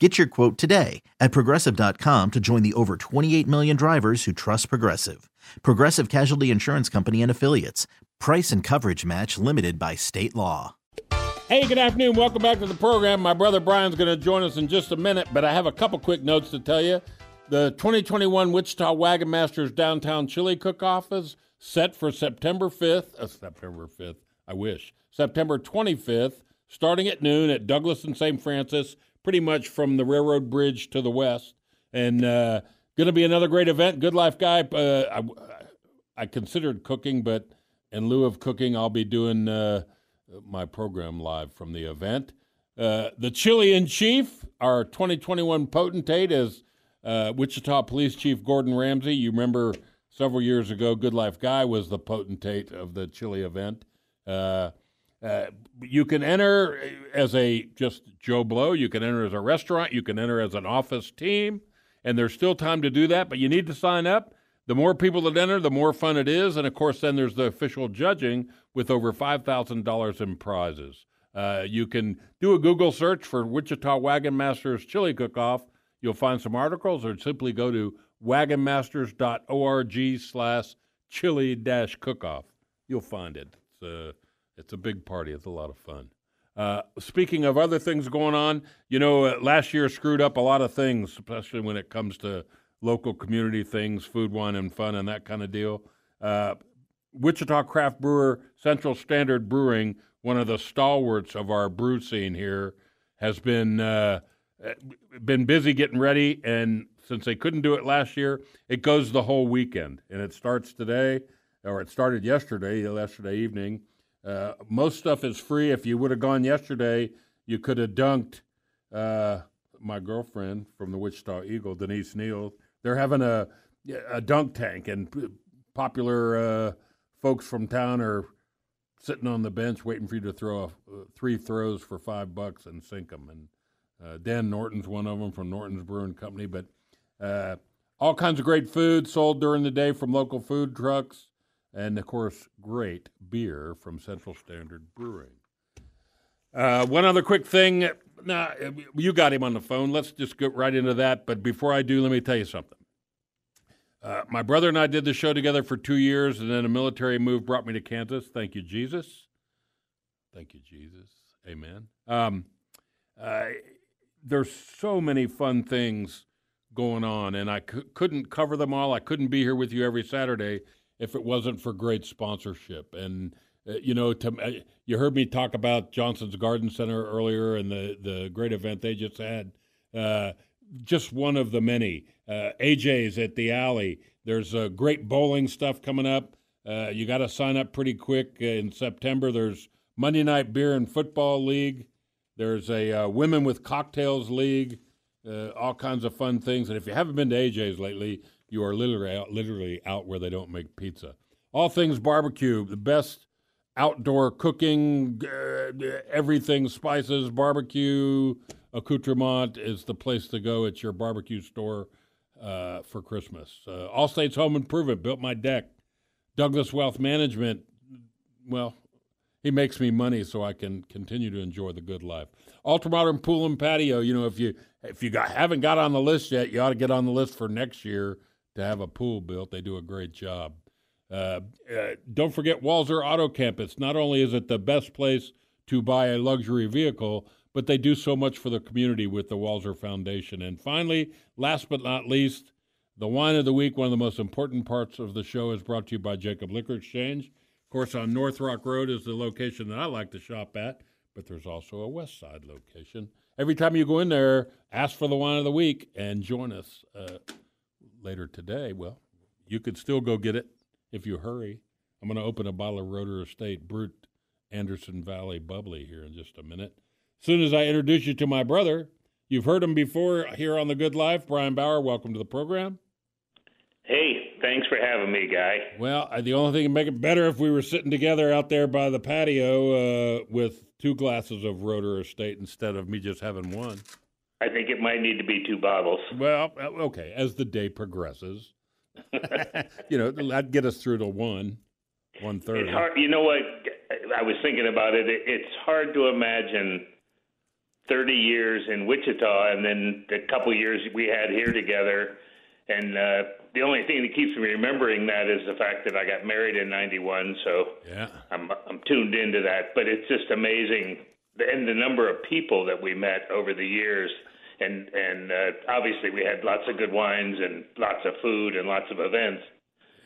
Get your quote today at progressive.com to join the over 28 million drivers who trust Progressive. Progressive Casualty Insurance Company and Affiliates. Price and coverage match limited by state law. Hey, good afternoon. Welcome back to the program. My brother Brian's going to join us in just a minute, but I have a couple quick notes to tell you. The 2021 Wichita Wagon Masters Downtown Chili Cook-Off is set for September 5th. Uh, September 5th, I wish. September 25th, starting at noon at Douglas and St. Francis pretty much from the railroad bridge to the west. And uh, going to be another great event. Good Life Guy. Uh, I, I, considered cooking, but in lieu of cooking, I'll be doing uh, my program live from the event. Uh, the Chili in Chief, our 2021 potentate, is uh, Wichita Police Chief Gordon Ramsay. You remember several years ago, Good Life Guy was the potentate of the chili event. Uh, you can enter as a just Joe Blow. You can enter as a restaurant. You can enter as an office team, and there's still time to do that. But you need to sign up. The more people that enter, the more fun it is. And of course, then there's the official judging with over five thousand dollars in prizes. Uh, you can do a Google search for Wichita Wagon Masters Chili Cook-Off. You'll find some articles, or simply go to wagonmasters.org/slash chili-cook-off. You'll find it. It's uh, it's a big party. It's a lot of fun. Uh, speaking of other things going on, you know, uh, last year screwed up a lot of things, especially when it comes to local community things, food, wine, and fun, and that kind of deal. Uh, Wichita craft brewer Central Standard Brewing, one of the stalwarts of our brew scene here, has been uh, been busy getting ready, and since they couldn't do it last year, it goes the whole weekend, and it starts today, or it started yesterday, yesterday evening uh, most stuff is free. If you would have gone yesterday, you could have dunked uh, my girlfriend from the Wichita Eagle, Denise Neil. They're having a a dunk tank, and popular uh, folks from town are sitting on the bench waiting for you to throw a, uh, three throws for five bucks and sink them. And uh, Dan Norton's one of them from Norton's Brewing Company. But uh, all kinds of great food sold during the day from local food trucks and of course, great beer from Central Standard Brewing. Uh, one other quick thing. Nah, you got him on the phone. Let's just get right into that. But before I do, let me tell you something. Uh, my brother and I did the show together for two years, and then a military move brought me to Kansas. Thank you, Jesus. Thank you, Jesus. Amen. Um, uh, there's so many fun things going on, and I c- couldn't cover them all. I couldn't be here with you every Saturday if it wasn't for great sponsorship. And uh, you know, to, uh, you heard me talk about Johnson's Garden Center earlier and the the great event they just had. Uh, just one of the many. Uh, AJ's at the Alley. There's a great bowling stuff coming up. Uh, you got to sign up pretty quick in September. There's Monday Night Beer and Football League. There's a uh, Women with Cocktails League. all kinds of fun things. And if you haven't been to AJ's lately, you are literally out, literally out where they don't make pizza. All things barbecue, the best outdoor cooking, uh, everything spices, barbecue, accoutrement is the place to go. It's your barbecue store uh, for Christmas. Uh, All States Home Improvement built my deck. Douglas Wealth Management, well, he makes me money so I can continue to enjoy the good life. Ultramodern Pool and Patio, you know, if you if you got, haven't got on the list yet, you ought to get on the list for next year to have a pool built. They do a great job. Uh, uh, don't forget Walser Auto Campus. Not only is it the best place to buy a luxury vehicle, but they do so much for the community with the Walser Foundation. And finally, last but not least, the wine of the week, one of the most important parts of the show, is brought to you by Jacob Liquor Exchange. Of course, on North Rock Road is the location that I like to shop at, but there's also a West Side location. Every time you go in there, ask for the wine of the week and join us uh, later today. Well, you could still go get it if you hurry. I'm going to open a bottle of Roederer Estate Brut Anderson Valley Bubbly here in just a minute. As soon as I introduce you to my brother, you've heard him before here on The Good Life. Brian Bauer, welcome to the program. Hey, thanks for having me, Guy. Well, the only thing to make it better if we were sitting together out there by the patio uh, with two glasses of Roederer Estate instead of me just having one. I think it might need to be two bottles. Well, uh, okay, as the day progresses. you know, that'd get us through to one, one thirty. It's hard. You know what? I was thinking about it. It's hard to imagine thirty years in Wichita, and then the couple years we had here together. And uh, the only thing that keeps me remembering that is the fact that I got married in '91. So yeah, I'm I'm tuned into that. But it's just amazing, and the number of people that we met over the years and and uh, obviously we had lots of good wines and lots of food and lots of events.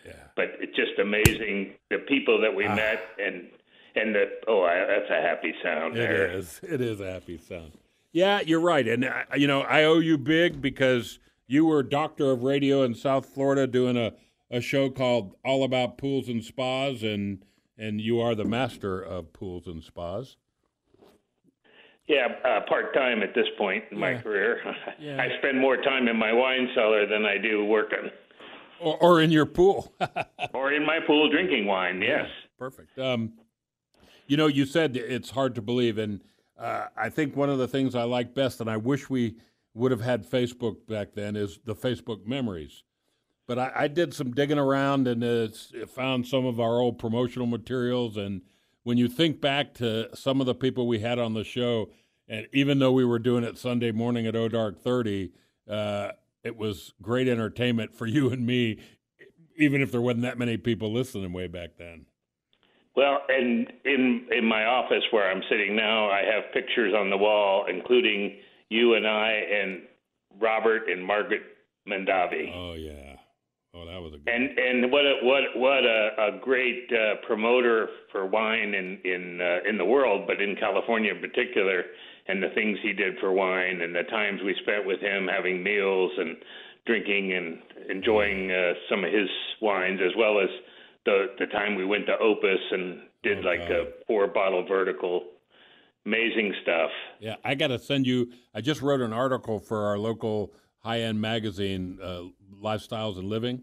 Yeah. But it's just amazing the people that we ah. met and and the oh I, that's a happy sound. It there. is. It is a happy sound. Yeah, you're right, and uh, you know I owe you big because you were doctor of radio in South Florida doing a a show called All About Pools and Spas and and you are the master of pools and spas. Yeah, uh, part time at this point in my career. Yeah. I spend more time in my wine cellar than I do working. Or, or in your pool. or in my pool drinking wine, yes. Yeah, perfect. Um, you know, you said it's hard to believe, and uh, I think one of the things I like best, and I wish we would have had Facebook back then, is the Facebook memories. But I, I did some digging around and uh, found some of our old promotional materials and – when you think back to some of the people we had on the show, and even though we were doing it Sunday morning at O Dark 30, uh, it was great entertainment for you and me, even if there wasn't that many people listening way back then. Well, and in in my office where I'm sitting now, I have pictures on the wall, including you and I and Robert and Margaret Mondavi. Oh yeah. That was a good and and what a, what what a, a great uh, promoter for wine in in uh, in the world, but in California in particular, and the things he did for wine, and the times we spent with him having meals and drinking and enjoying uh, some of his wines, as well as the the time we went to Opus and did oh, like God. a four bottle vertical. Amazing stuff. Yeah, I got to send you. I just wrote an article for our local high end magazine, uh, Lifestyles and Living.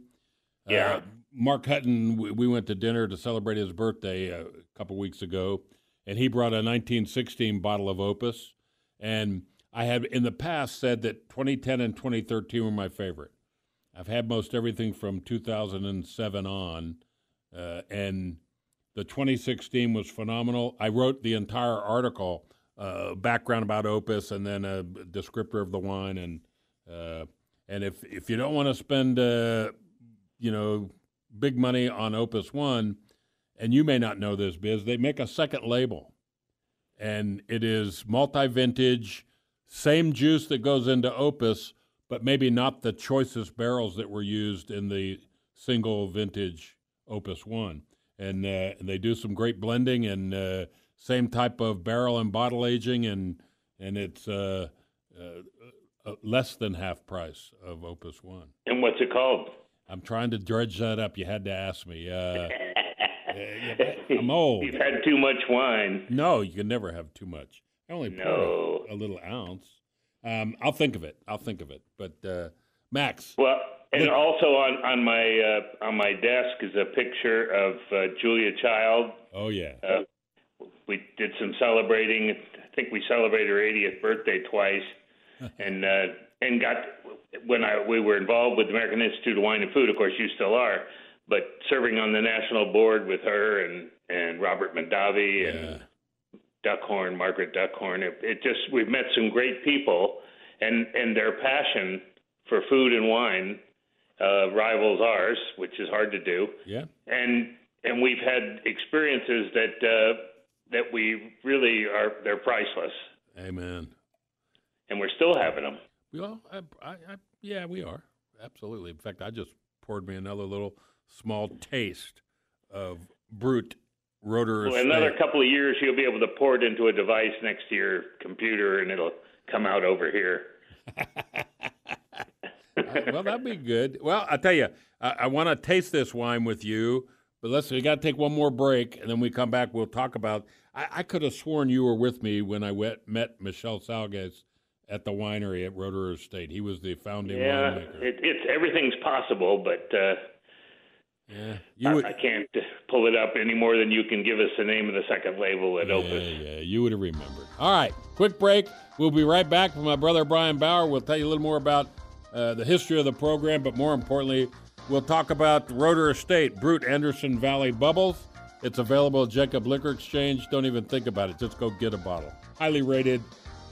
Uh, yeah. Uh, Mark Hutton, we went to dinner to celebrate his birthday a couple weeks ago, and he brought a 1916 bottle of Opus. And I had in the past said that 2010 and 2013 were my favorite. I've had most everything from 2007 on, uh, and the 2016 was phenomenal. I wrote the entire article, uh, background about Opus, and then a descriptor of the wine, and uh, and if if you don't want to spend, uh, you know, big money on Opus One, and you may not know this, Biz, they make a second label, and it is multi-vintage, same juice that goes into Opus, but maybe not the choicest barrels that were used in the single vintage Opus One. And, uh, and they do some great blending and uh, same type of barrel and bottle aging, and and it's uh, uh uh, less than half price of Opus One. And what's it called? I'm trying to dredge that up. You had to ask me. Uh, I'm old. You've had too much wine. No, you can never have too much. I only no. pour a, a little ounce. Um, I'll think of it. I'll think of it. But uh, Max. Well, and look, also on on my uh, on my desk is a picture of uh, Julia Child. Oh yeah. Uh, we did some celebrating. I think we celebrated her 80th birthday twice and uh, and got when I we were involved with the American Institute of Wine and Food. Of course, you still are, but serving on the national board with her and and Robert Mondavi yeah. and Duckhorn, Margaret Duckhorn. It, it just we've met some great people, and and their passion for food and wine uh, rivals ours, which is hard to do. Yeah, and and we've had experiences that uh, that we really are they're priceless. Amen. And we're still having them. Well, I, I, I, yeah, we are absolutely. In fact, I just poured me another little small taste of Brut Roederer. Well, another couple of years, you'll be able to pour it into a device next to your computer, and it'll come out over here. Uh, well, that'd be good. Well, I tell you, I, I want to taste this wine with you, but let's. We got to take one more break, and then we come back. We'll talk about. I, I could have sworn you were with me when I wet, met Michel Salgues at the winery at Roederer Estate. He was the founding yeah, winemaker. It, it's everything's possible, but uh, yeah, you I, would, I can't pull it up any more than you can give us the name of the second label at yeah, Opus. Yeah, you would have remembered. All right, quick break. We'll be right back with my brother Brian Bauer. We'll tell you a little more about uh, the history of the program, but more importantly, we'll talk about Roederer Estate, Brut Anderson Valley Bubbles. It's available at Jacob Liquor Exchange. Don't even think about it. Just go get a bottle. Highly rated,